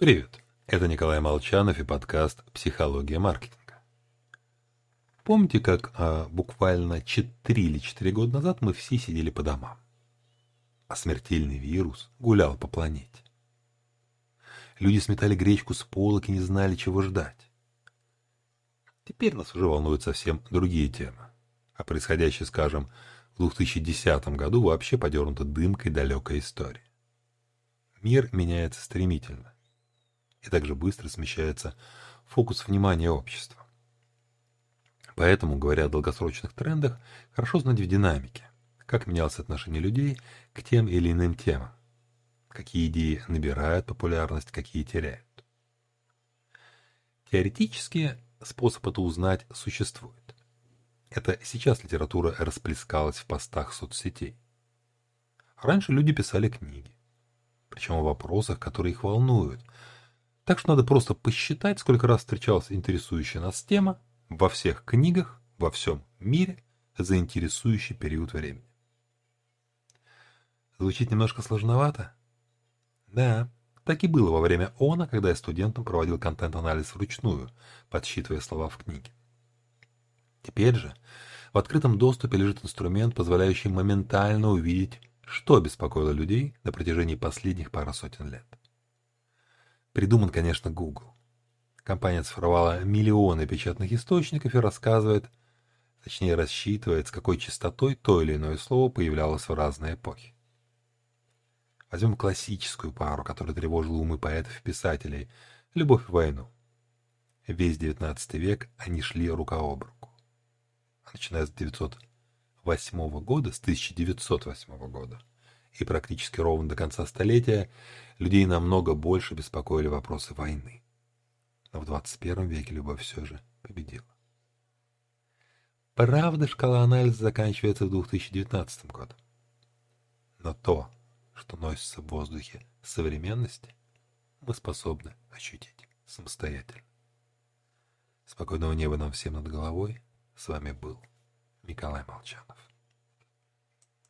Привет, это Николай Молчанов и подкаст «Психология маркетинга». Помните, как а, буквально 4 или 4 года назад мы все сидели по домам, а смертельный вирус гулял по планете? Люди сметали гречку с полок и не знали, чего ждать. Теперь нас уже волнуют совсем другие темы, а происходящее, скажем, в 2010 году вообще подернуто дымкой далекой истории. Мир меняется стремительно и также быстро смещается фокус внимания общества. Поэтому, говоря о долгосрочных трендах, хорошо знать в динамике, как менялось отношение людей к тем или иным темам, какие идеи набирают популярность, какие теряют. Теоретически способ это узнать существует. Это сейчас литература расплескалась в постах соцсетей. Раньше люди писали книги, причем о вопросах, которые их волнуют, так что надо просто посчитать, сколько раз встречалась интересующая нас тема во всех книгах, во всем мире за интересующий период времени. Звучит немножко сложновато? Да, так и было во время ОНА, когда я студентам проводил контент-анализ вручную, подсчитывая слова в книге. Теперь же в открытом доступе лежит инструмент, позволяющий моментально увидеть, что беспокоило людей на протяжении последних пары сотен лет. Придуман, конечно, Google. Компания цифровала миллионы печатных источников и рассказывает, точнее рассчитывает, с какой частотой то или иное слово появлялось в разные эпохи. Возьмем классическую пару, которая тревожила умы поэтов и писателей – любовь и войну. Весь XIX век они шли рука об руку. А начиная с 908 года, с 1908 года, и практически ровно до конца столетия людей намного больше беспокоили вопросы войны. Но в 21 веке любовь все же победила. Правда, шкала анализа заканчивается в 2019 году. Но то, что носится в воздухе современности, мы способны ощутить самостоятельно. Спокойного неба нам всем над головой. С вами был Николай Молчанов.